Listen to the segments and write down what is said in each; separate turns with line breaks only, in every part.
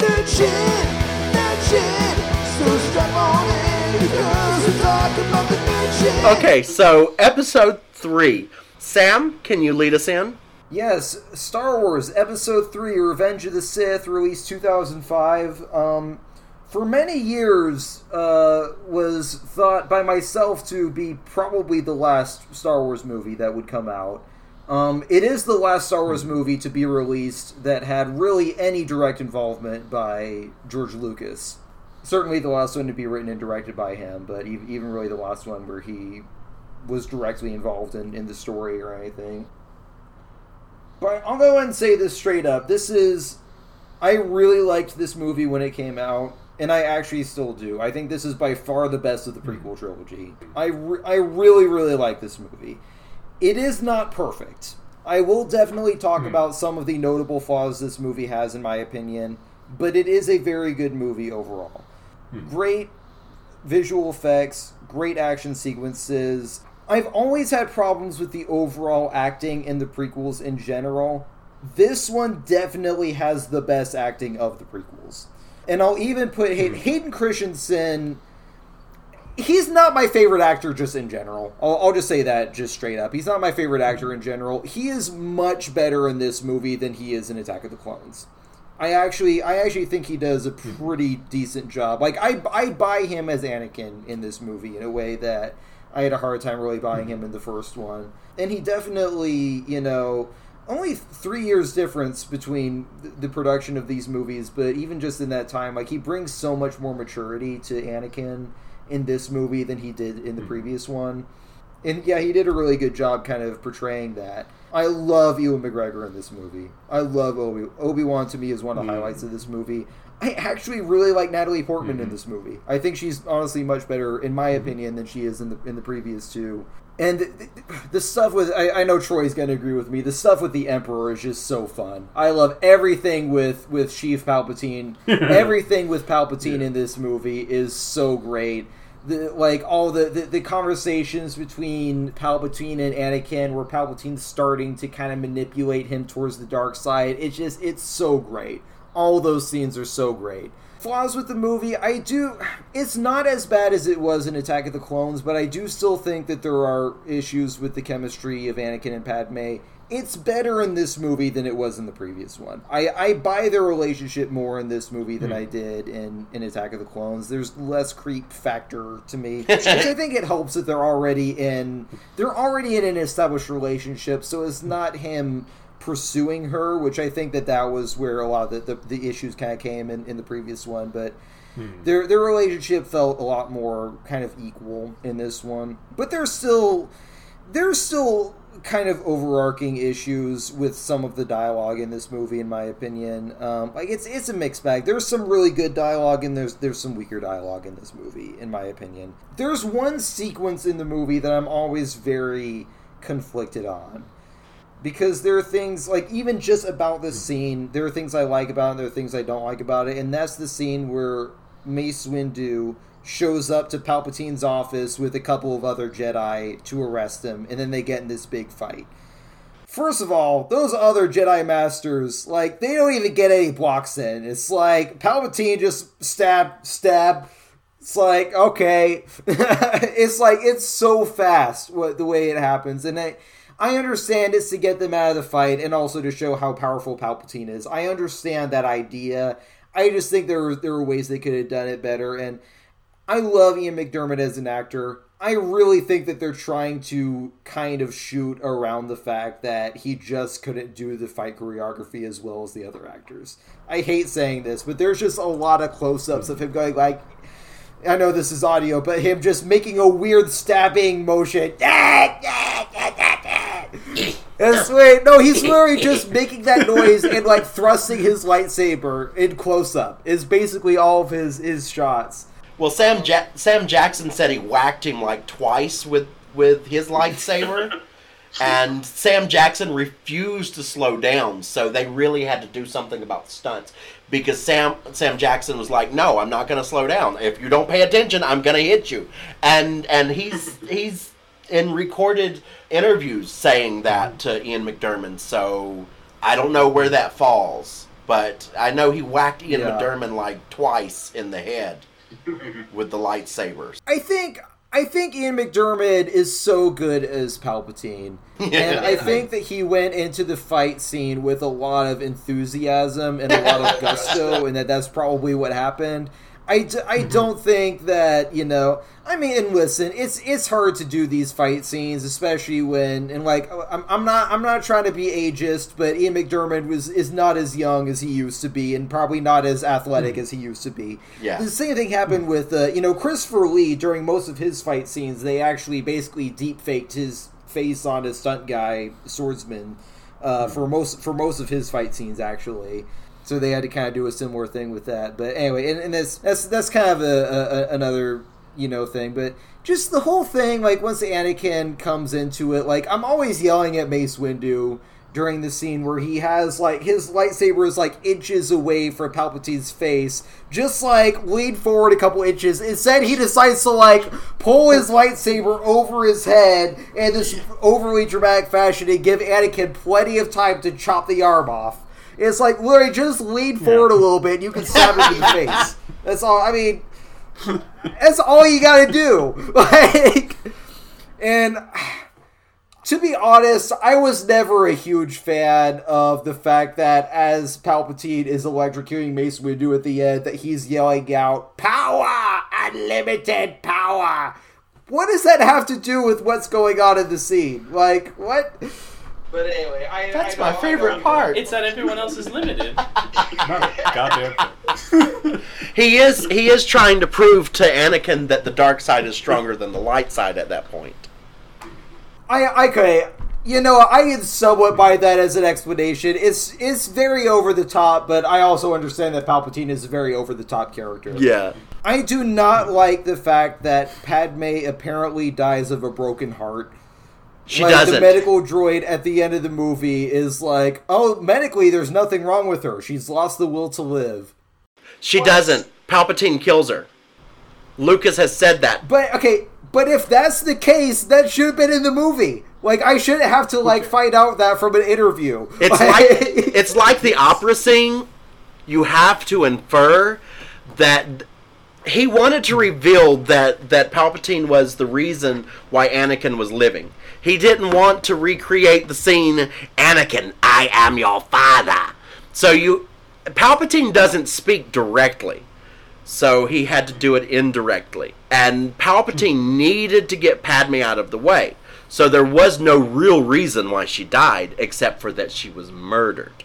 Nerd shit, nerd shit. So strap on in because we're talking about the nerd shit.
Okay, so episode three. Sam, can you lead us in?
Yes, Star Wars Episode 3 Revenge of the Sith, released 2005. Um, for many years, uh, was thought by myself to be probably the last Star Wars movie that would come out. Um, it is the last Star Wars movie to be released that had really any direct involvement by George Lucas. Certainly the last one to be written and directed by him, but even really the last one where he was directly involved in, in the story or anything. But I'll go ahead and say this straight up. This is. I really liked this movie when it came out, and I actually still do. I think this is by far the best of the prequel trilogy. I, re- I really, really like this movie. It is not perfect. I will definitely talk hmm. about some of the notable flaws this movie has, in my opinion, but it is a very good movie overall. Hmm. Great visual effects, great action sequences. I've always had problems with the overall acting in the prequels in general. This one definitely has the best acting of the prequels. And I'll even put Hay- hmm. Hayden Christensen. He's not my favorite actor just in general. I'll, I'll just say that just straight up. He's not my favorite actor in general. He is much better in this movie than he is in Attack of the Clones. I actually, I actually think he does a pretty decent job. Like I, I buy him as Anakin in this movie in a way that I had a hard time really buying him in the first one. And he definitely, you know, only three years difference between the production of these movies, but even just in that time, like he brings so much more maturity to Anakin in this movie than he did in the hmm. previous one. And yeah, he did a really good job kind of portraying that. I love Ewan McGregor in this movie. I love Obi Obi Wan. To me, is one of the hmm. highlights of this movie. I actually really like Natalie Portman in hmm. this movie. I think she's honestly much better, in my opinion, than she is in the in the previous two. And the, the, stuff with I, I know Troy's gonna agree with me. The stuff with the Emperor is just so fun. I love everything with with Sheev Palpatine. everything with Palpatine in this movie is so great the like all the, the the conversations between Palpatine and Anakin, where Palpatine's starting to kind of manipulate him towards the dark side. It's just it's so great. All those scenes are so great. Flaws with the movie, I do. It's not as bad as it was in Attack of the Clones, but I do still think that there are issues with the chemistry of Anakin and Padme. It's better in this movie than it was in the previous one. I, I buy their relationship more in this movie than hmm. I did in, in Attack of the Clones. There's less creep factor to me, which I think it helps that they're already in they're already in an established relationship, so it's not him pursuing her, which I think that that was where a lot of the, the, the issues kind of came in, in the previous one, but hmm. their their relationship felt a lot more kind of equal in this one. But there's still there's still kind of overarching issues with some of the dialogue in this movie, in my opinion. Um, like it's it's a mixed bag. There's some really good dialogue, and there's there's some weaker dialogue in this movie, in my opinion. There's one sequence in the movie that I'm always very conflicted on because there are things like even just about this scene, there are things I like about it, and there are things I don't like about it, and that's the scene where Mace Windu shows up to Palpatine's office with a couple of other Jedi to arrest him, and then they get in this big fight. First of all, those other Jedi Masters, like, they don't even get any blocks in. It's like Palpatine just stab, stab. It's like, okay. it's like, it's so fast what the way it happens. And I, I understand it's to get them out of the fight and also to show how powerful Palpatine is. I understand that idea. I just think there there were ways they could have done it better. And I love Ian McDiarmid as an actor. I really think that they're trying to kind of shoot around the fact that he just couldn't do the fight choreography as well as the other actors. I hate saying this, but there's just a lot of close-ups of him going like I know this is audio, but him just making a weird stabbing motion. That's sweet. No, he's literally just making that noise and like thrusting his lightsaber in close up. Is basically all of his his shots.
Well, Sam ja- Sam Jackson said he whacked him like twice with with his lightsaber, and Sam Jackson refused to slow down. So they really had to do something about stunts because Sam Sam Jackson was like, "No, I'm not going to slow down. If you don't pay attention, I'm going to hit you." And and he's he's in recorded interviews saying that to Ian McDiarmid. So I don't know where that falls. but I know he whacked Ian
Yeah.
McDiarmid like twice in the head with the lightsabers.
I think I think Ian McDiarmid is so good as Palpatine, and I think that he went into the fight scene with a lot of enthusiasm and a lot of gusto, and that that's probably what happened. I, d- I don't think that you know. I mean, and listen, it's it's hard to do these fight scenes, especially when and like I'm, I'm not I'm not trying to be ageist, but Ian McDiarmid was is not as young as he used to be, and probably not as athletic as he used to be.
Yeah.
The same thing happened with uh, you know Christopher Lee during most of his fight scenes. They actually basically deep faked his face on a stunt guy swordsman uh, for most for most of his fight scenes actually. So they had to kind of do a similar thing with that. But anyway, and, and that's that's that's kind of a, a, another you know thing. But just the whole thing, like once Anakin comes into it, like I'm always yelling at Mace Windu during the scene where he has like his lightsaber is like inches away from Palpatine's face, just like lean forward a couple inches. Instead, he decides to like pull his lightsaber over his head in this overly dramatic fashion and give Anakin plenty of time to chop the arm off. It's like literally just lean forward a little bit, and you can stab him in the face. That's all. I mean, that's all you got to do. Like, and to be honest, I was never a huge fan of the fact that as Palpatine is electrocuting Mace Windu at the end, that he's yelling out "Power, unlimited power." What does that have to do with what's going on in the scene? Like, what?
But anyway, I.
That's
I
my favorite part.
It's that everyone else is limited.
No, goddamn.
He is he is trying to prove to Anakin that the dark side is stronger than the light side at that point.
I okay, you know, I can somewhat buy that as an explanation. It's it's very over the top, but I also understand that Palpatine is a very over the top character.
Yeah.
I do not like the fact that Padme apparently dies of a broken heart.
She
like,
doesn't.
The medical droid at the end of the movie is like, oh, medically, there's nothing wrong with her. She's lost the will to live.
she doesn't. Palpatine kills her. Lucas has said that.
But okay, but if that's the case, that should have been in the movie. Like, I shouldn't have to like find out that from an interview.
It's like it's like the opera scene. You have to infer that he wanted to reveal that that Palpatine was the reason why Anakin was living. He didn't want to recreate the scene Anakin, I am your father. So you Palpatine doesn't speak directly. So he had to do it indirectly. And Palpatine hmm. needed to get Padme out of the way. So there was no real reason why she died except for that she was murdered.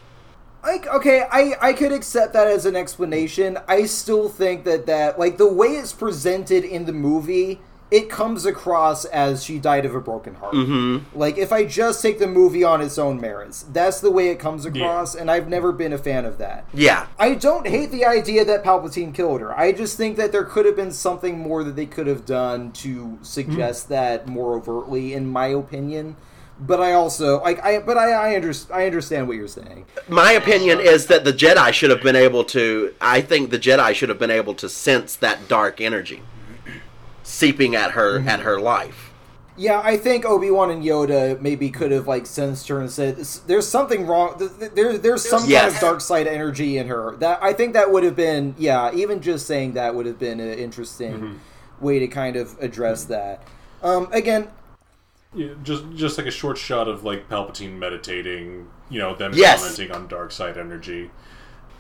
Like, okay, I, I could accept that as an explanation. I still think that that, like, the way it's presented in the movie, it comes across as she died of a broken heart. Mm-hmm. Like, if I just take the movie on its own merits, that's the way it comes across, and I've never been a fan of that.
Yeah.
I don't hate the idea that Palpatine killed her. I just think that there could have been something more that they could have done to suggest that more overtly, in my opinion. But I also like I but I I, under, I understand what you're saying.
My opinion is that the Jedi should have been able to. I think the Jedi should have been able to sense that dark energy seeping at her mm-hmm. at her life.
Yeah, I think Obi Wan and Yoda maybe could have like sensed her and said, "There's something wrong. th- th- There, there's some kind of dark side energy in her." That I think that would have been, yeah, even just saying that would have been an interesting mm-hmm. way to kind of address mm-hmm. that. Um, again,
Yeah, just just like a short shot of like Palpatine meditating, you know, them
Yes.
commenting on dark side energy.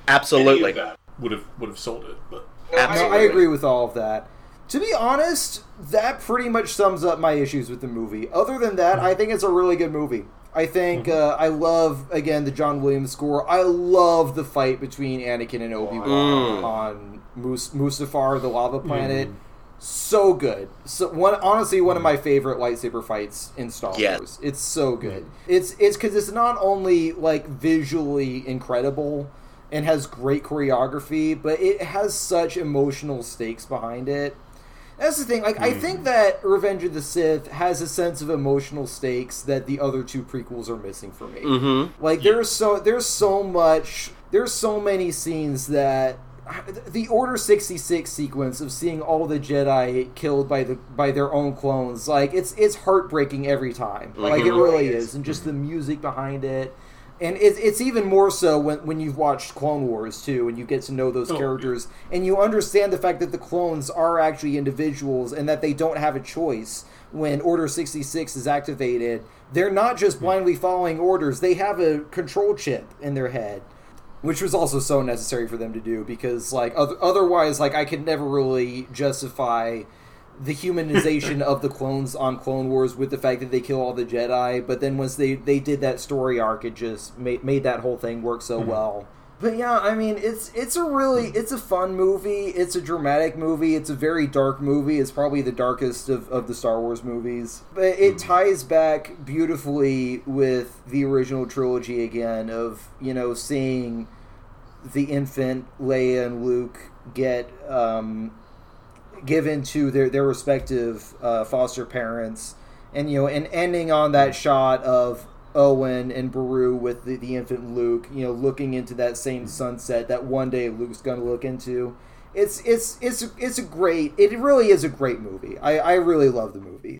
Absolutely.
Any of that would have would have sold it, but
No, I
I agree with all of that. To be honest, that pretty much sums up my issues with the movie. Other than that, mm-hmm. I think it's a really good movie. I think mm-hmm. uh, I love again the John Williams score. I love the fight between Anakin and Obi Wan
Mm.
on Mus- Mustafar, the lava planet. Mm. So good. So one honestly one of mm. my favorite lightsaber fights in Star
Yeah.
Wars. It's so mm. good. It's it's because it's not only like visually incredible and has great choreography, but it has such emotional stakes behind it. That's the thing. Like, I think that Revenge of the Sith has a sense of emotional stakes that the other two prequels are missing for me.
Mm-hmm.
Like, there's so there's so much. There's so many scenes that the Order sixty six sequence of seeing all the Jedi killed by the by their own clones. Like, it's it's heartbreaking every time. Like, it
Mhm.
really is, and just the music behind it. And it, it's even more so when, when you've watched Clone Wars too, and you get to know those
Oh,
characters, and you understand the fact that the clones are actually individuals and that they don't have a choice when Order 66 is activated. They're not just hmm. blindly following orders, they have a control chip in their head which was also so necessary for them to do because like oth- otherwise like i could never really justify the humanization of the clones on clone wars with the fact that they kill all the jedi but then once they they did that story arc it just made, made that whole thing work so well. But yeah i mean it's it's a really it's a fun movie. It's a dramatic movie. It's a very dark movie. It's probably the darkest of, of the star wars movies. But it ties back beautifully with the original trilogy again of you know seeing the infant Leia and Luke get um, given to their their respective uh, foster parents, and you know, and ending on that shot of Owen and Beru with the, the infant Luke, you know, looking into that same sunset that one day Luke's to look into. It's it's it's it's a great. It really is a great movie. I I really love the movie.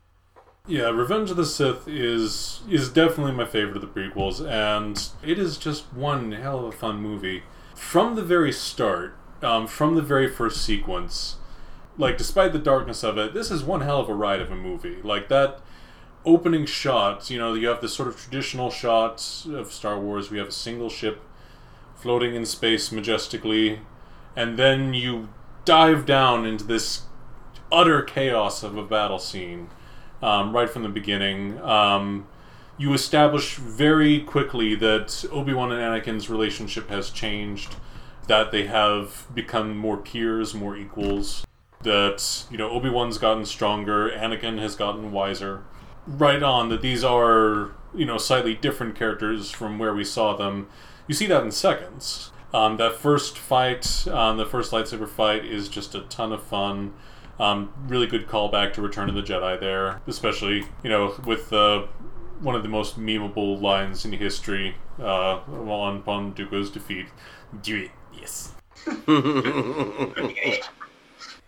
Yeah, Revenge of the Sith is is definitely my favorite of the prequels, and it is just one hell of a fun movie. From the very start, um, from the very first sequence, like despite the darkness of it, this is one hell of a ride of a movie. Like that opening shot, you know, you have this sort of traditional shot of Star Wars. We have a single ship floating in space majestically, and then you dive down into this utter chaos of a battle scene um, right from the beginning. Um, you establish very quickly that Obi Wan and Anakin's relationship has changed, that they have become more peers, more equals. That you know Obi Wan's gotten stronger, Anakin has gotten wiser. Right on that these are you know slightly different characters from where we saw them. You see that in seconds. Um, that first fight, um, the first lightsaber fight, is just a ton of fun. Um, really good callback to Return of the Jedi there, especially you know with uh, one of the most memeable lines in history uh, on upon Dooku's defeat. Do it, yes.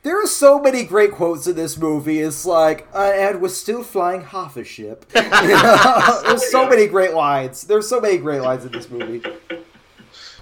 There are so many great quotes in this movie. It's like, uh, and was still flying half a ship. There's so many great lines. There's so many great lines in this movie.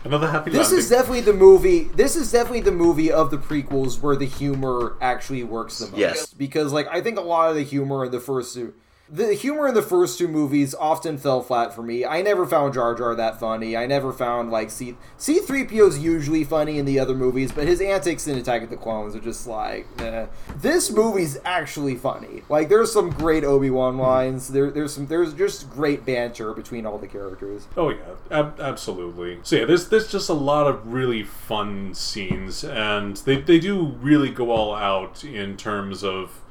Another happy
This
landing.
is definitely the movie. This is definitely the movie of the prequels where the humor actually works the most.
Yes.
because like I think a lot of the humor in the first two, the humor in the first two movies often fell flat for me. I never found Jar Jar that funny. I never found like C C three PO's usually funny in the other movies, but his antics in Attack of the Clones are just like, eh. this movie's actually funny. Like there's some great Obi Wan lines. There, there's some there's just great banter between all the characters.
Oh yeah, ab- absolutely. So yeah, there's there's just a lot of really fun scenes, and they they do really go all out in terms of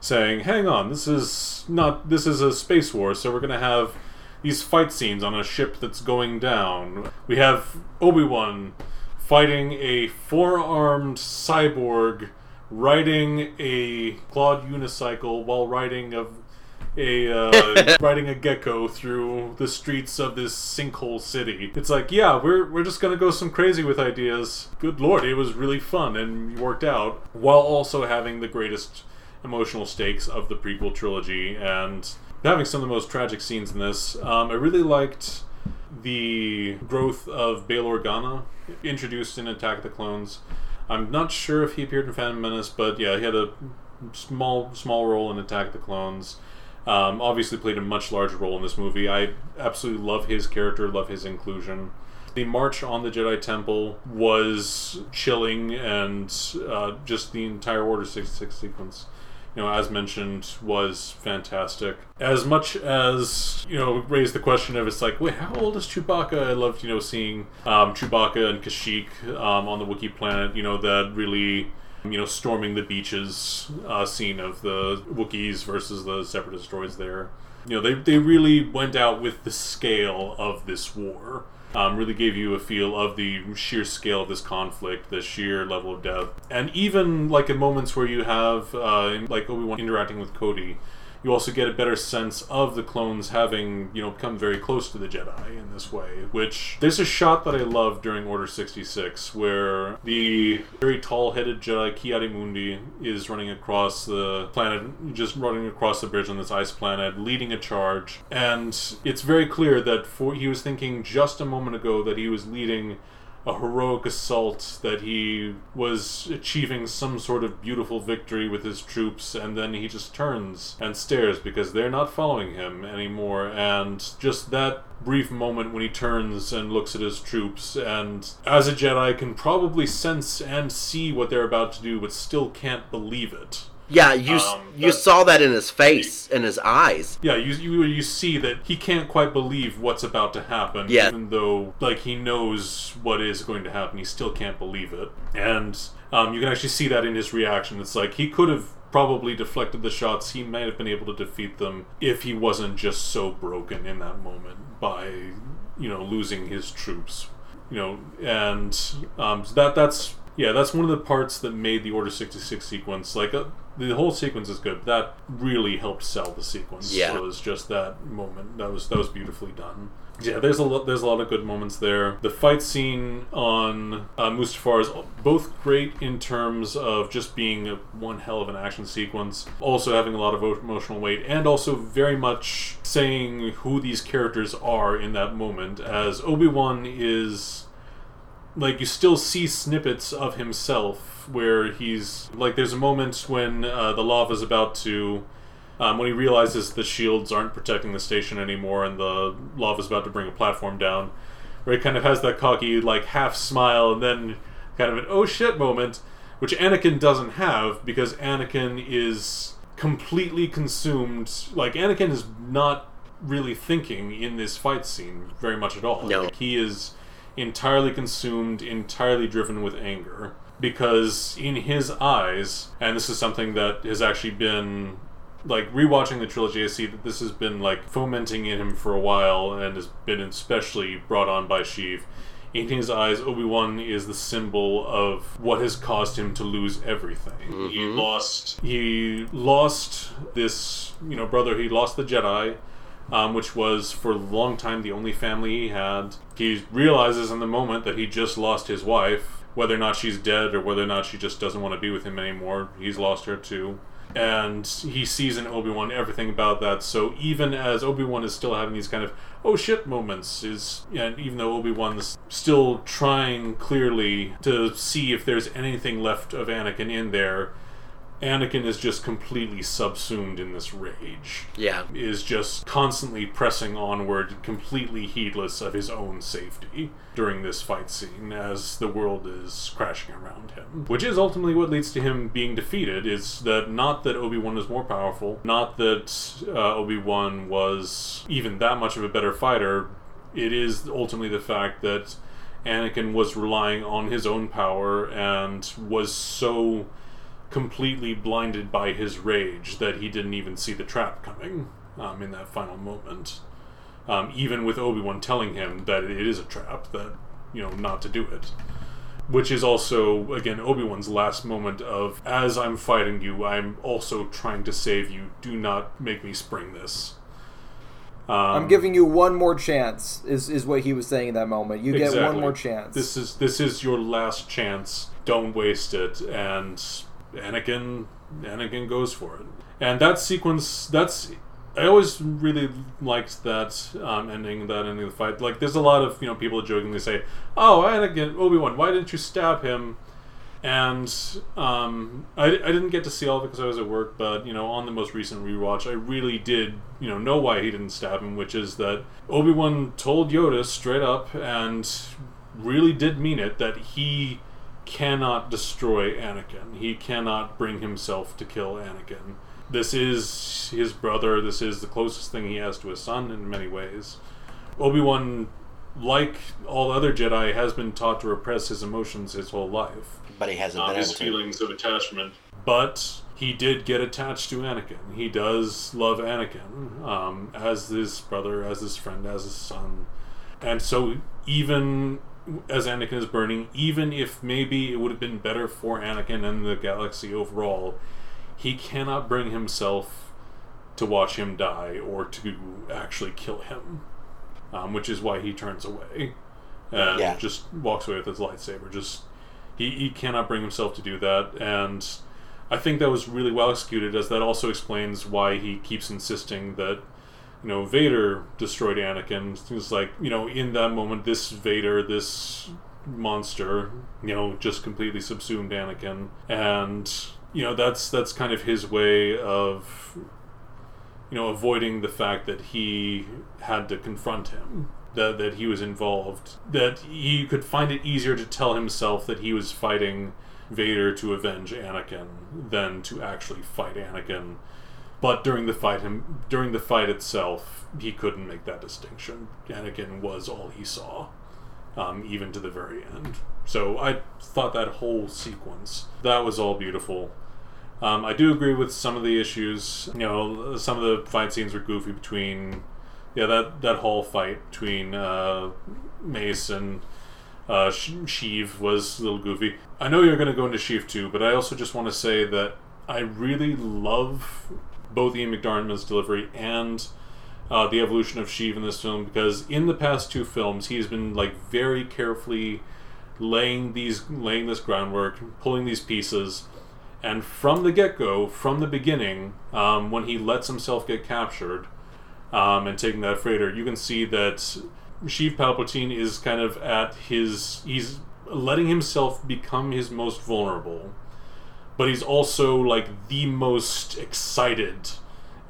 saying, "Hang on, this is not this is a space war, so we're gonna have these fight scenes on a ship that's going down. We have Obi Wan fighting a four-armed cyborg." Riding a clawed unicycle while riding a a uh, riding a gecko through the streets of this sinkhole city. It's like, yeah, we're we're just gonna go some crazy with ideas. Good lord, it was really fun and worked out while also having the greatest emotional stakes of the prequel trilogy and having some of the most tragic scenes in this. Um, I really liked the growth of Bail Organa introduced in Attack of the Clones. I'm not sure if he appeared in Phantom Menace, but yeah, he had a small small role in Attack of the Clones. Um, obviously, played a much larger role in this movie. I absolutely love his character, love his inclusion. The march on the Jedi Temple was chilling, and uh, just the entire Order 66 sequence, you know, as mentioned, was fantastic. As much as, you know, raised the question of it's like, wait, how old is Chewbacca? I loved, you know, seeing um, Chewbacca and Kashyyyk um, on the Wookiee planet, you know, that really you know, storming the beaches uh, scene of the Wookiees versus the Separatist droids there. You know, they, they really went out with the scale of this war. Um, really gave you a feel of the sheer scale of this conflict, the sheer level of death. And even, like, in moments where you have, uh, like, Obi-Wan interacting with Cody, you also get a better sense of the clones having, you know, become very close to the Jedi in this way. Which there's a shot that I love during Order 66 where the very tall-headed Jedi Ki-Adi-Mundi is running across the planet, just running across the bridge on this ice planet, leading a charge, and it's very clear that for he was thinking just a moment ago that he was leading a heroic assault that he was achieving some sort of beautiful victory with his troops and then he just turns and stares because they're not following him anymore. And just that brief moment when he turns and looks at his troops and as a jedi can probably sense and see what they're about to do but still can't believe it
Yeah, you
Um,
you saw that in his face, in his eyes.
Yeah, you, you you see that he can't quite believe what's about to happen,
Yeah.
even though like he knows what is going to happen, he still can't believe it, and um, you can actually see that in his reaction. It's like he could have probably deflected the shots. He might have been able to defeat them if he wasn't just so broken in that moment by you know losing his troops, you know, and um, so that that's yeah that's one of the parts that made the Order sixty six sequence like. Uh, the whole sequence is good. That really helped sell the sequence.
Yeah.
it was just that moment. That was that was beautifully done. Yeah, there's a lot. There's a lot of good moments there. The fight scene on uh, Mustafar is both great in terms of just being a, one hell of an action sequence, also having a lot of emotional weight, and also very much saying who these characters are in that moment. As Obi Wan is like you still see snippets of himself where he's like there's a moment when uh, the lava's about to um, when he realizes the shields aren't protecting the station anymore and the lava's about to bring a platform down where he kind of has that cocky like half smile and then kind of an oh shit moment which Anakin doesn't have because Anakin is completely consumed like Anakin is not really thinking in this fight scene very much at all
No.
Like, he is entirely consumed, entirely driven with anger. Because in his eyes, and this is something that has actually been like rewatching the trilogy, I see that this has been like fomenting in him for a while and has been especially brought on by Sheev. In his eyes, Obi Wan is the symbol of what has caused him to lose everything. He mm-hmm. lost. He lost this, you know, brother. He lost the Jedi um, which was for a long time the only family he had. He realizes in the moment that he just lost his wife, whether or not she's dead or whether or not she just doesn't want to be with him anymore. He's lost her too. And he sees in Obi Wan everything about that. So even as Obi Wan is still having these kind of oh shit moments, is and even though Obi Wan's still trying clearly to see if there's anything left of Anakin in there, Anakin is just completely subsumed in this rage
Yeah.
is just constantly pressing onward, completely heedless of his own safety during this fight scene as the world is crashing around him. Which is ultimately what leads to him being defeated, is that not that Obi-Wan is more powerful, not that uh, Obi-Wan was even that much of a better fighter, it is ultimately the fact that Anakin was relying on his own power and was so completely blinded by his rage that he didn't even see the trap coming um, in that final moment. Um, even with Obi Wan telling him that it is a trap, that, you know, not to do it. Which is also, again, Obi Wan's last moment of, as I'm fighting you, I'm also trying to save you. Do not make me spring this. Um,
I'm giving you one more chance. Is is what he was saying in that moment. You get one more chance.
This is this is your last chance. Don't waste it. And Anakin Anakin goes for it. And that sequence that's I always really liked that um, ending, that ending of the fight. Like, there's a lot of you know people jokingly say, "Oh, Anakin, Obi Wan, why didn't you stab him?" And um, I, I didn't get to see all of it because I was at work, but you know, on the most recent rewatch, I really did you know know why he didn't stab him, which is that Obi Wan told Yoda straight up and really did mean it that he cannot destroy Anakin. He cannot bring himself to kill Anakin. This is his brother. This is the closest thing he has to his son in many ways. Obi Wan, like all other Jedi, has been taught to repress his emotions his whole life
But he hasn't been
his
able to.
feelings of attachment. But he did get attached to Anakin. He does love Anakin um, as his brother, as his friend, as his son. And so, even as Anakin is burning, even if maybe it would have been better for Anakin and the galaxy overall, he cannot bring himself to watch him die or to actually kill him, um, which is why he turns away and
Yeah.
just walks away with his lightsaber. Just he, he cannot bring himself to do that, and I think that was really well executed, as that also explains why he keeps insisting that you know Vader destroyed Anakin. It's like you know in that moment, this Vader, this monster, you know, just completely subsumed Anakin, and you know that's that's kind of his way of you know avoiding the fact that he had to confront him that, that he was involved that he could find it easier to tell himself that he was fighting Vader to avenge Anakin than to actually fight Anakin but during the fight him during the fight itself he couldn't make that distinction Anakin was all he saw um, even to the very end so I thought that whole sequence that was all beautiful um, I do agree with some of the issues. You know, some of the fight scenes were goofy between, yeah, that that whole fight between uh, Mace and uh, Sheev was a little goofy. I know you're going to go into Sheev too, but I also just want to say that I really love both Ian McDiarmid's delivery and uh, the evolution of Sheev in this film because in the past two films he's been like very carefully laying these laying this groundwork, pulling these pieces and from the get go, from the beginning, um, when he lets himself get captured um, and taking that freighter, you can see that Sheev Palpatine is kind of at his. He's letting himself become his most vulnerable, but he's also like the most excited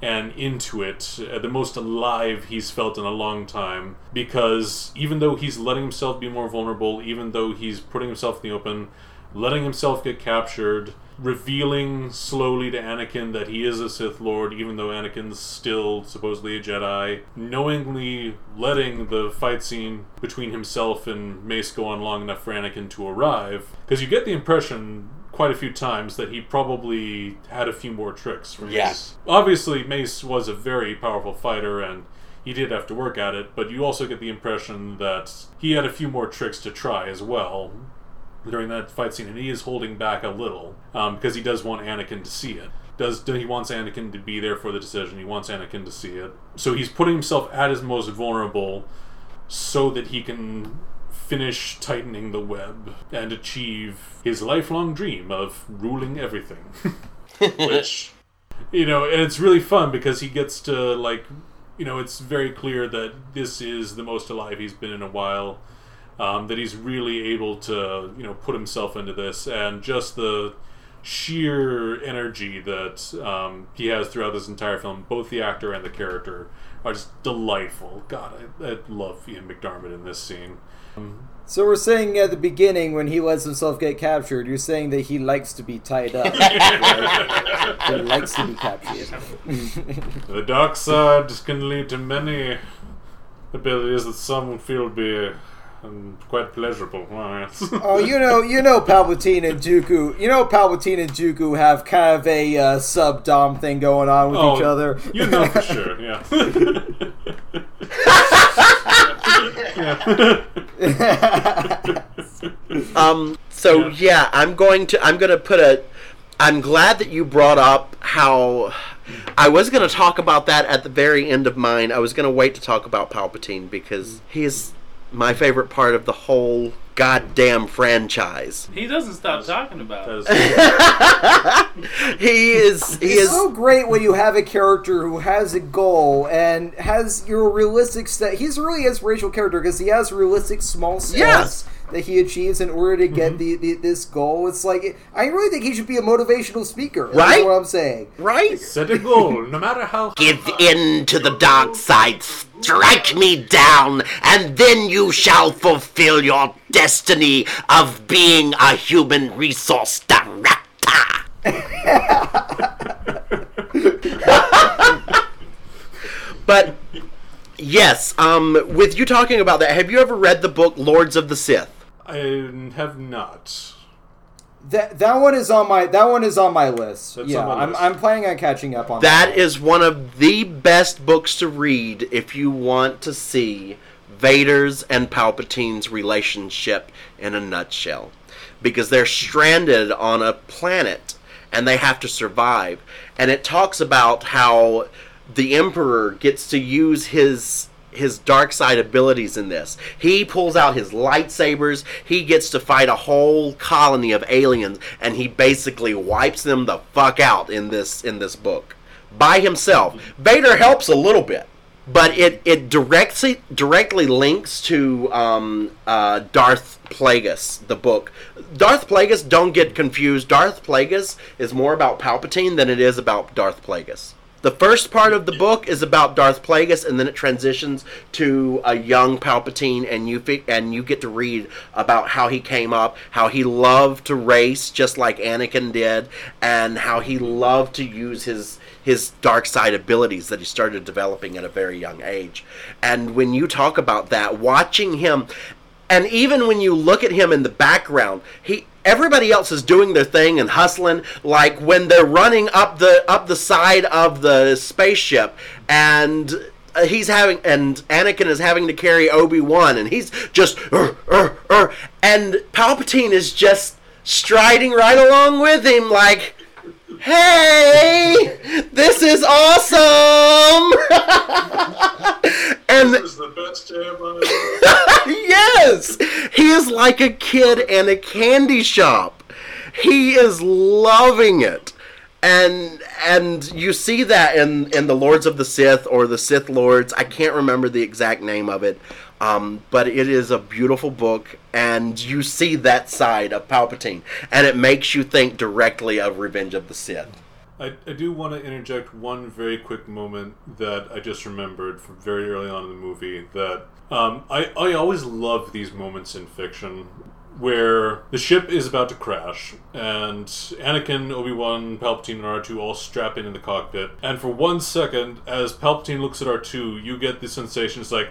and into it, uh, the most alive he's felt in a long time. Because even though he's letting himself be more vulnerable, even though he's putting himself in the open, letting himself get captured, revealing slowly to Anakin that he is a Sith Lord, even though Anakin's still supposedly a Jedi, knowingly letting the fight scene between himself and Mace go on long enough for Anakin to arrive. Because you get the impression quite a few times that he probably had a few more tricks for
Yeah.
Obviously, Mace was a very powerful fighter and he did have to work at it, but you also get the impression that he had a few more tricks to try as well during that fight scene, and he is holding back a little um, because he does want Anakin to see it. Does he wants Anakin to be there for the decision? He wants Anakin to see it. So he's putting himself at his most vulnerable, so that he can finish tightening the web and achieve his lifelong dream of ruling everything. Which you know, and it's really fun because he gets to like, you know, it's very clear that this is the most alive he's been in a while. Um, that he's really able to, you know, put himself into this, and just the sheer energy that um, he has throughout this entire film, both the actor and the character, are just delightful. God, I, I love Ian McDiarmid in this scene.
So we're saying at the beginning when he lets himself get captured, you're saying that he likes to be tied up. right? He likes to be captured.
The dark side can lead to many abilities that some feel be um, quite pleasurable. Oh,
you know, you know, Palpatine and Dooku. You know, Palpatine and Dooku have kind of a uh, sub dom thing going on with
Oh,
each other.
You know for sure, yeah.
Um. So
Yeah.
yeah. I'm going to. I'm going to put a. I'm glad that you brought up how. I was going to talk about that at the very end of mine. I was going to wait to talk about Palpatine because he is my favorite part of the whole goddamn franchise.
He doesn't stop talking about it.
He is. He
It's
is.
so great when you have a character who has a goal and has your realistic step. He's really his racial character because he has realistic small steps
Yes.
That he achieves in order to get the, the this goal. It's like I really think he should be a motivational speaker. That's
Right?
what I'm saying.
right?
Set a goal, no matter how.
Give in to the dark side, strike me down, and then you shall fulfill your destiny of being a human resource director. but yes, um, with you talking about that, have you ever read the book Lords of the Sith?
I have not.
That that one is on my that one is on my list.
That's
yeah,
on my
I'm
list.
I'm planning on catching up on
That
one.
is one of the best books to read if you want to see Vader's and Palpatine's relationship in a nutshell. Because they're stranded on a planet and they have to survive. And it talks about how the Emperor gets to use his his dark side abilities in this. He pulls out his lightsabers. He gets to fight a whole colony of aliens, and he basically wipes them the fuck out in this in this book by himself. Vader helps a little bit, but it it directly directly links to um, uh, Darth Plagueis, the book. Darth Plagueis, don't get confused. Darth Plagueis is more about Palpatine than it is about Darth Plagueis. The first part of the book is about Darth Plagueis, and then it transitions to a young Palpatine, and you fi- and you get to read about how he came up, how he loved to race just like Anakin did, and how he loved to use his his dark side abilities that he started developing at a very young age. And when you talk about that, watching him and even when you look at him in the background, he everybody else is doing their thing and hustling like when they're running up the up the side of the spaceship and uh, he's having and Anakin is having to carry Obi-Wan and he's just "Ur, ur, ur," and Palpatine is just striding right along with him like hey this is awesome. And
This is the best
yes, he is like a kid in a candy shop. He is loving it, and and you see that in in the Lords of the Sith or the Sith Lords. I can't remember the exact name of it, um, but it is a beautiful book, and you see that side of Palpatine, and it makes you think directly of Revenge of the Sith.
I, I do want to interject one very quick moment that I just remembered from very early on in the movie that um, I, I always love these moments in fiction where the ship is about to crash and Anakin, Obi-Wan, Palpatine, and R2 all strap in in the cockpit. And for one second, as Palpatine looks at R2, you get the sensation it's like,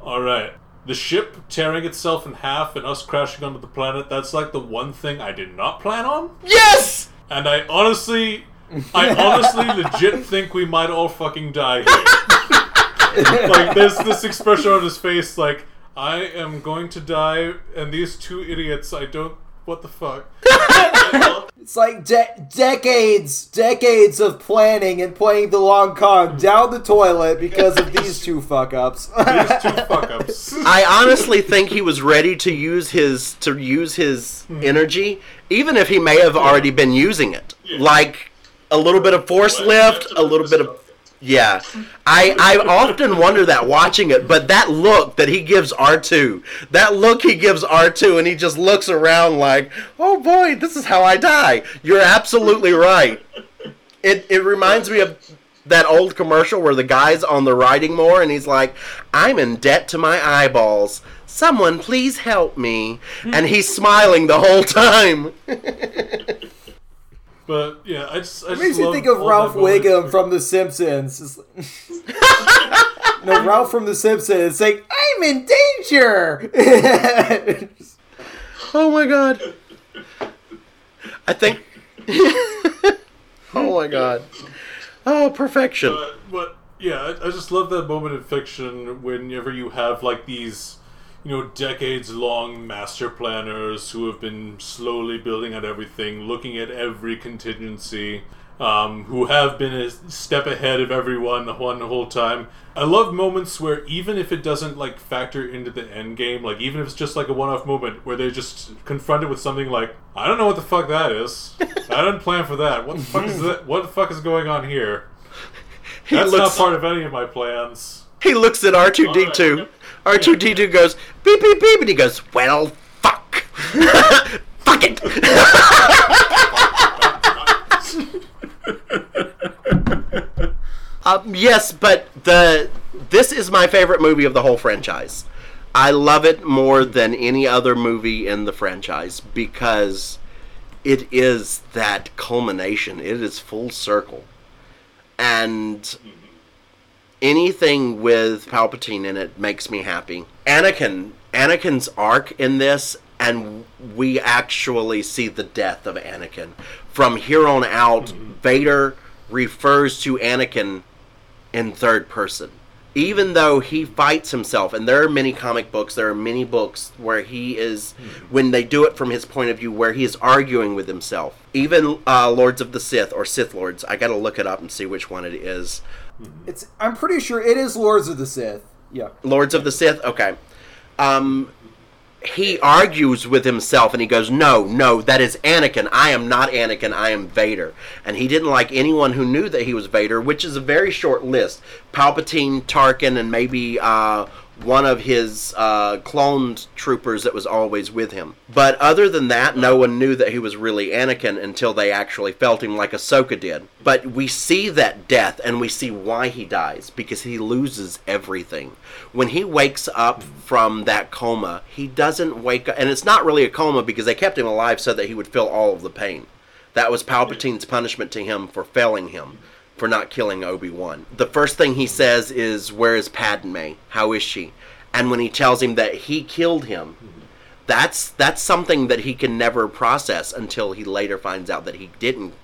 alright, the ship tearing itself in half and us crashing onto the planet, that's like the one thing I did not plan on.
Yes.
And I honestly, I honestly legit think we might all fucking die here. like there's this expression on his face, like I am going to die, and these two idiots, I don't. What the fuck?
It's like de- decades, decades of planning and playing the long con down the toilet because of these two fuck ups.
These two fuck ups.
I honestly think he was ready to use his to use his hmm. energy, even if he may have already been using it. Like a little bit of force lift, a little bit of yeah. I I often wonder that watching it, but that look that he gives R two, that look he gives R two, and he just looks around like, oh boy, this is how I die. You're absolutely right. It it reminds me of that old commercial where the guy's on the riding mower and he's like, I'm in debt to my eyeballs. Someone please help me. And he's smiling the whole time.
But yeah, I just. I
It
just
makes me think of Ralph. Wiggum from The Simpsons. No, Ralph from The Simpsons saying, I'm in danger!
Oh my god. I think. oh my god. Oh, perfection.
But, but yeah, I, I just love that moment in fiction whenever you have like these, you know, decades long master planners who have been slowly building out everything, looking at every contingency, um, who have been a step ahead of everyone the one whole time. I love moments where even if it doesn't like factor into the end game, like even if it's just like a one-off moment where they're just confronted with something like, I don't know what the fuck that is. I didn't plan for that. What the fuck is that? What the fuck is going on here?
He
That's
looks,
not part of any of my plans.
he looks at R2D2. R2D2 goes, beep, beep, beep, and he goes, well, fuck. fuck it. Um, yes, but the this is my favorite movie of the whole franchise. I love it more than any other movie in the franchise because it is that culmination. It is full circle, and anything with Palpatine in it makes me happy. Anakin, Anakin's arc in this, and we actually see the death of Anakin. From here on out, Vader refers to Anakin in third person. even though he fights himself, and there are many comic books, there are many books where he is, when they do it from his point of view, where he is arguing with himself. Even uh, Lords of the Sith or Sith Lords, I got to look it up and see which one it is.
It's. I'm pretty sure it is Lords of the Sith. Yeah.
Lords of the Sith. Okay. Um, he argues with himself and he goes, "No, no, that is Anakin. I am not Anakin. I am Vader." And he didn't like anyone who knew that he was Vader, which is a very short list: Palpatine, Tarkin, and maybe uh, one of his uh, cloned troopers that was always with him. But other than that, no one knew that he was really Anakin until they actually felt him like Ahsoka did. But we see that death and we see why he dies because he loses everything. When he wakes up from that coma, he doesn't wake up, and it's not really a coma because they kept him alive so that he would feel all of the pain. That was Palpatine's punishment to him for failing him, for not killing Obi Wan. The first thing he says is, Where is Padme? How is she? And when he tells him that he killed him, that's that's something that he can never process until he later finds out that he didn't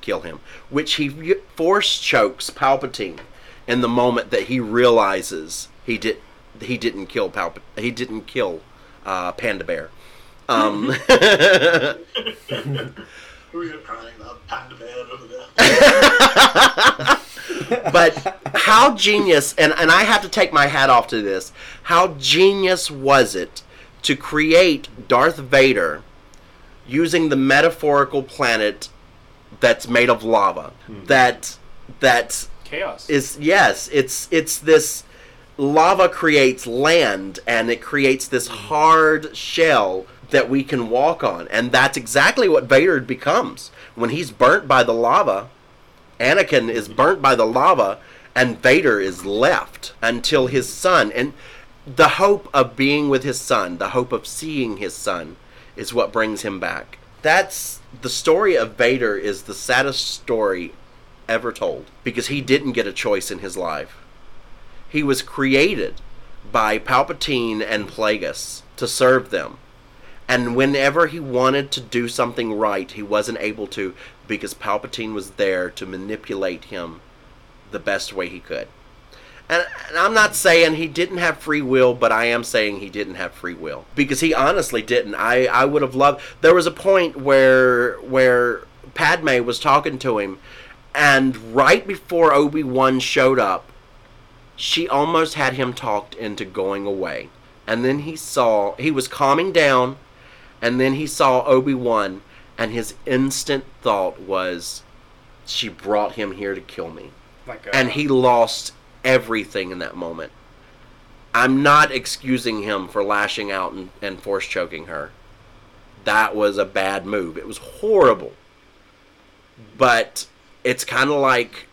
kill him, which he force chokes Palpatine in the moment that he realizes he did he didn't kill Palpat he didn't kill uh, Panda Bear. Um,
Who are you crying about? Panda Bear over there.
but how genius and, and I have to take my hat off to this. How genius was it to create Darth Vader using the metaphorical planet that's made of lava. Hmm. That that
Chaos.
is yes, it's it's this lava creates land and it creates this hmm. hard shell that we can walk on. And that's exactly what Vader becomes. When he's burnt by the lava, Anakin is burnt by the lava and Vader is left until his son and the hope of being with his son, the hope of seeing his son is what brings him back. That's the story of Vader is the saddest story ever told because he didn't get a choice in his life. He was created by Palpatine and Plagueis to serve them. And whenever he wanted to do something right, he wasn't able to because Palpatine was there to manipulate him the best way he could. And, and I'm not saying he didn't have free will, but I am saying he didn't have free will because he honestly didn't. I, I would have loved. There was a point where where Padme was talking to him, and right before Obi Wan showed up, she almost had him talked into going away. And then he saw he was calming down, and then he saw Obi Wan, and his instant thought was, "She brought him here to kill me." And he lost everything in that moment. I'm not excusing him for lashing out and, and force choking her. That was a bad move. It was horrible. But it's kind of like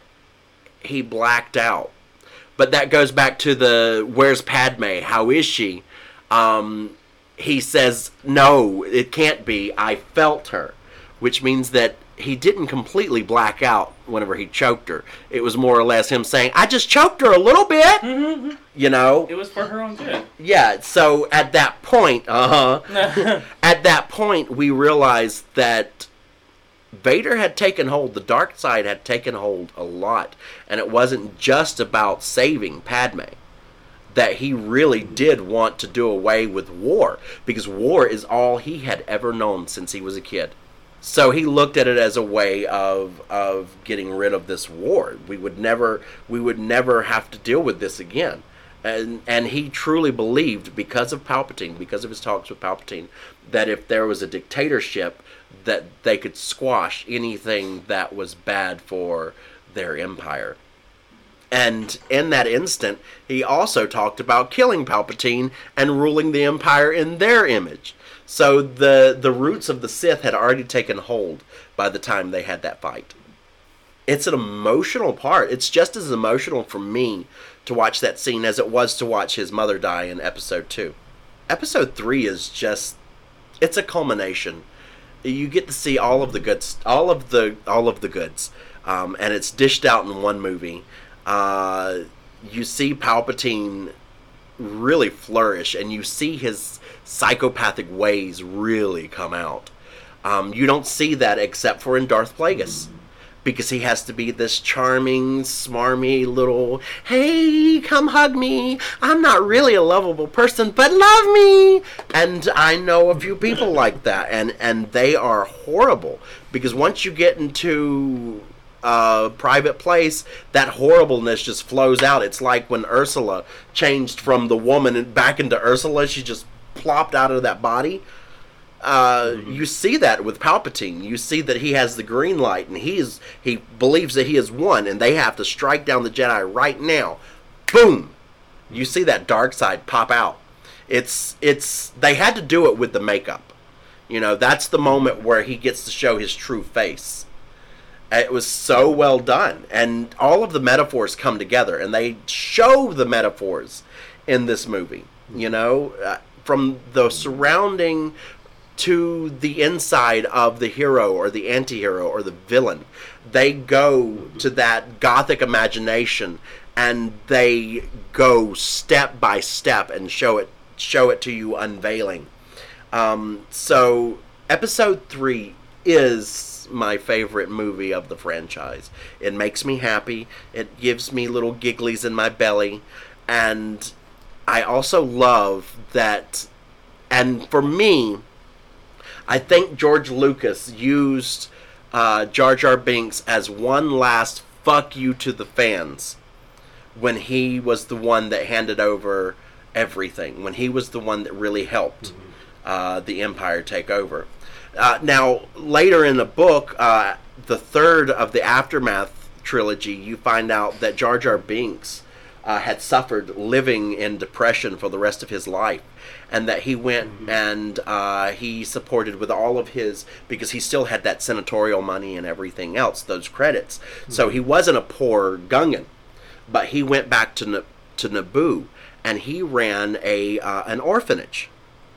he blacked out. But that goes back to the where's Padme? How is she? Um, he says, no, it can't be. I felt her. Which means that he didn't completely black out whenever he choked her. It was more or less him saying, I just choked her a little bit. You know?
it was for her own good.
Yeah, so at that point, uh huh. at that point, we realized that Vader had taken hold, the dark side had taken hold a lot, and it wasn't just about saving Padme. That he really did want to do away with war, because war is all he had ever known since he was a kid. So he looked at it as a way of of getting rid of this war. We would never we would never have to deal with this again. And and he truly believed because of Palpatine, because of his talks with Palpatine, that if there was a dictatorship that they could squash anything that was bad for their empire. And in that instant, he also talked about killing Palpatine and ruling the Empire in their image. So the the roots of the Sith had already taken hold by the time they had that fight. It's an emotional part. It's just as emotional for me to watch that scene as it was to watch his mother die in episode 2. Episode 3 is just it's a culmination. You get to see all of the goods, all of the all of the goods. Um, and it's dished out in one movie. Uh, you see Palpatine really flourish, and you see his psychopathic ways really come out. Um, you don't see that except for in Darth Plagueis. because he has to be this charming, smarmy little, hey, come hug me. I'm not really a lovable person, but love me. And I know a few people like that, and, and they are horrible because once you get into a private place, that horribleness just flows out. It's like when Ursula changed from the woman back into Ursula, she just plopped out of that body uh, you see that with Palpatine. You see that he has the green light, and he's he believes that he is one, and they have to strike down the Jedi right now. Boom! You see that dark side pop out. It's it's they had to do it with the makeup. You know, that's the moment where he gets to show his true face. It was so well done, and all of the metaphors come together, and they show the metaphors in this movie. You know, uh, from the surrounding to the inside of the hero or the anti-hero or the villain. They go to that gothic imagination and they go step by step and show it show it to you unveiling. Um, so episode three is my favorite movie of the franchise. It makes me happy. It gives me little gigglies in my belly, and I also love that. And for me, I think George Lucas used uh, Jar Jar Binks as one last fuck you to the fans when he was the one that handed over everything, when he was the one that really helped mm-hmm. uh, the Empire take over. Uh, now, later in the book, uh, the third of the Aftermath trilogy, you find out that Jar Jar Binks uh, had suffered living in depression for the rest of his life and that he went mm-hmm. and uh, he supported with all of his because he still had that senatorial money and everything else, those credits. Mm-hmm. So he wasn't a poor Gungan, but he went back to to Naboo and he ran a uh, an orphanage,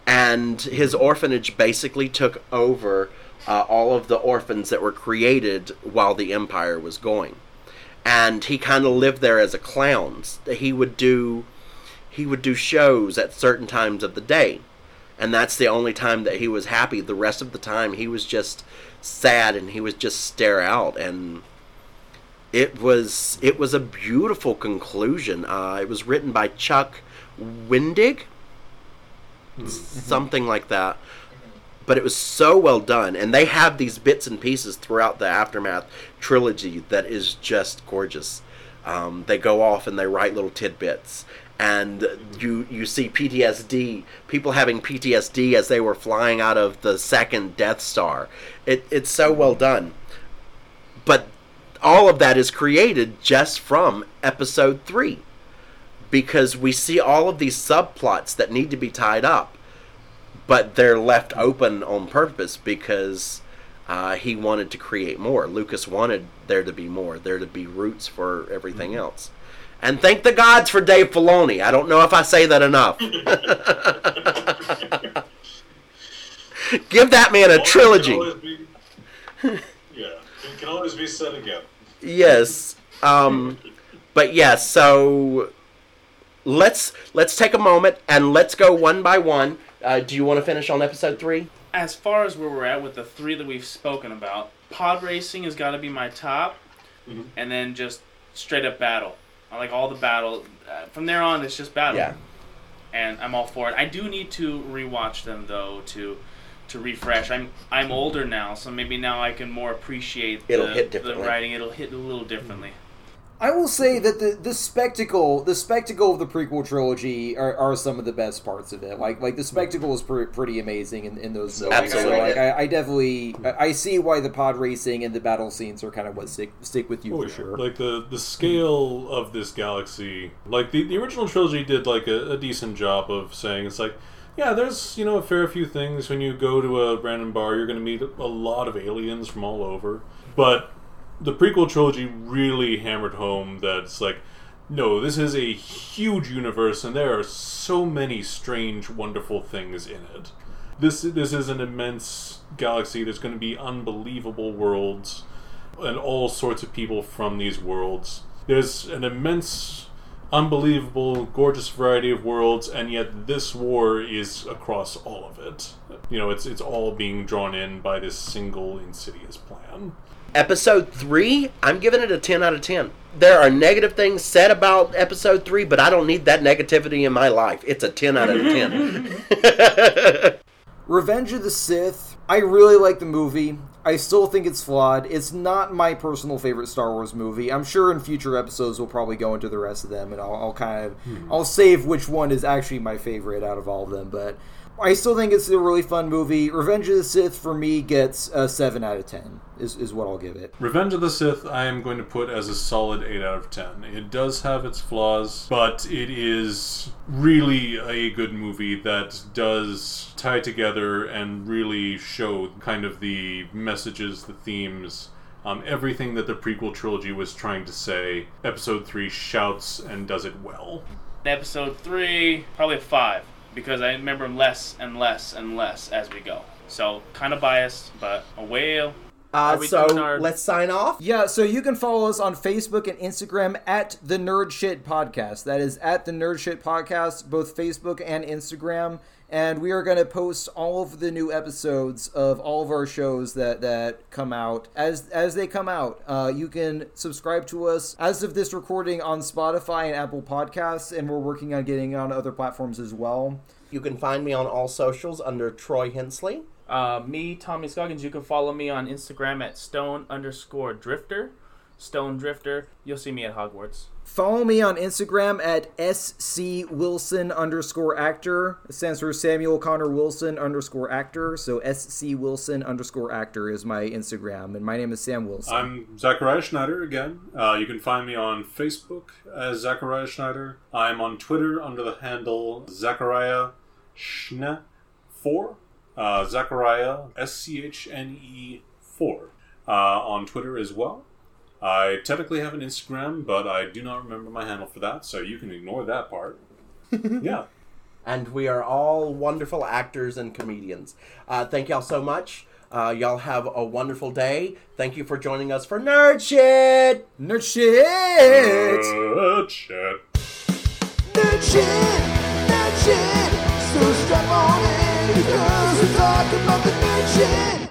and his orphanage basically took over uh, all of the orphans that were created while the Empire was going. And he kind of lived there as a clown. He would do he would do shows at certain times of the day. And that's the only time that he was happy. The rest of the time he was just sad and he was just stare out and it was it was a beautiful conclusion. Uh, it was written by Chuck Wendig, mm-hmm. something like that. But it was so well done, and they have these bits and pieces throughout the aftermath trilogy that is just gorgeous. Um, they go off and they write little tidbits, and you you see PTSD, people having PTSD as they were flying out of the second Death Star. It it's so well done. But all of that is created just from episode 3 because we see all of these subplots that need to be tied up but they're left open on purpose because uh, he wanted to create more. Lucas wanted there to be more, there to be roots for everything mm-hmm. else. And thank the gods for Dave Filoni. I don't know if I say that enough. Give that man a trilogy.
Be, yeah, it can always be said again.
Yes. Um, but yeah, so let's let's take a moment and let's go one by one. Uh, do you want to finish on episode three?
As far as where we're at with the three that we've spoken about, pod racing has got to be my top, mm-hmm. and then just straight up battle. I like all the battle. Uh, from there on, it's just battle.
Yeah.
And I'm all for it. I do need to rewatch them though to to refresh. I'm I'm older now, so maybe now I can more appreciate
It'll
the,
hit
the writing. It'll hit a little differently.
I will say that the, the spectacle the spectacle of the prequel trilogy are, are some of the best parts of it. Like like the spectacle is pre- pretty amazing in, in those movies.
Absolutely.
So, like I, I definitely I, I see why the pod racing and the battle scenes are kind of what stick stick with you
Oh,
for
yeah.
sure.
Like the the scale of this galaxy, like the, the original trilogy did like a, a decent job of saying it's like, yeah, there's you know a fair few things when you go to a random bar, you're going to meet a lot of aliens from all over, but the prequel trilogy really hammered home that it's like, no, this is a huge universe, and there are so many strange, wonderful things in it. This this is an immense galaxy. There's going to be unbelievable worlds, and all sorts of people from these worlds. There's an immense unbelievable, gorgeous variety of worlds, and yet this war is across all of it. You know, it's it's all being drawn in by this single insidious plan.
Episode 3, I'm giving it a 10 out of 10. There are negative things said about episode 3, but I don't need that negativity in my life. It's a 10 out of 10.
Revenge of the Sith. I really like the movie. I still think it's flawed. It's not my personal favorite Star Wars movie. I'm sure in future episodes we'll probably go into the rest of them, and I'll, I'll kind of hmm. I'll save which one is actually my favorite out of all of them. But I still think it's a really fun movie. Revenge of the Sith for me gets a seven out of ten. Is is what I'll give it.
Revenge of the Sith, I am going to put as a solid 8 out of 10. It does have its flaws, but it is really a good movie that does tie together and really show kind of the messages, the themes, um, everything that the prequel trilogy was trying to say. Episode 3 shouts and does it well.
Episode three, probably a five, because I remember less and less and less as we go. So kind of biased, but a whale.
Uh, so
our-
let's sign off.
Yeah, so you can follow us on Facebook and Instagram at the Nerd Shit Podcast. That is at the Nerd Shit Podcast, both Facebook and Instagram. And we are going to post all of the new episodes of all of our shows that, that come out as as they come out. Uh, you can subscribe to us as of this recording on Spotify and Apple Podcasts, and we're working on getting on other platforms as well.
You can find me on all socials under Troy Hensley.
Uh, me, Tommy Scoggins. You can follow me on Instagram at stone underscore drifter. Stone Drifter. You'll see me at Hogwarts.
Follow me on Instagram at SC Wilson underscore actor. It stands for Samuel Connor Wilson underscore actor. So SC Wilson underscore actor is my Instagram. And my name is Sam Wilson.
I'm Zachariah Schneider again. Uh, you can find me on Facebook as Zachariah Schneider. I'm on Twitter under the handle Zachariah Schne 4. Uh, Zachariah S C H N E 4 uh, on Twitter as well. I technically have an Instagram, but I do not remember my handle for that, so you can ignore that part. yeah.
and we are all wonderful actors and comedians. Uh, thank y'all so much. Uh, y'all have a wonderful day. Thank you for joining us for Nerd Shit.
Nerd shit!
Uh, shit.
Nerd shit, nerd shit. So strap on in because we're talking about the nerd shit.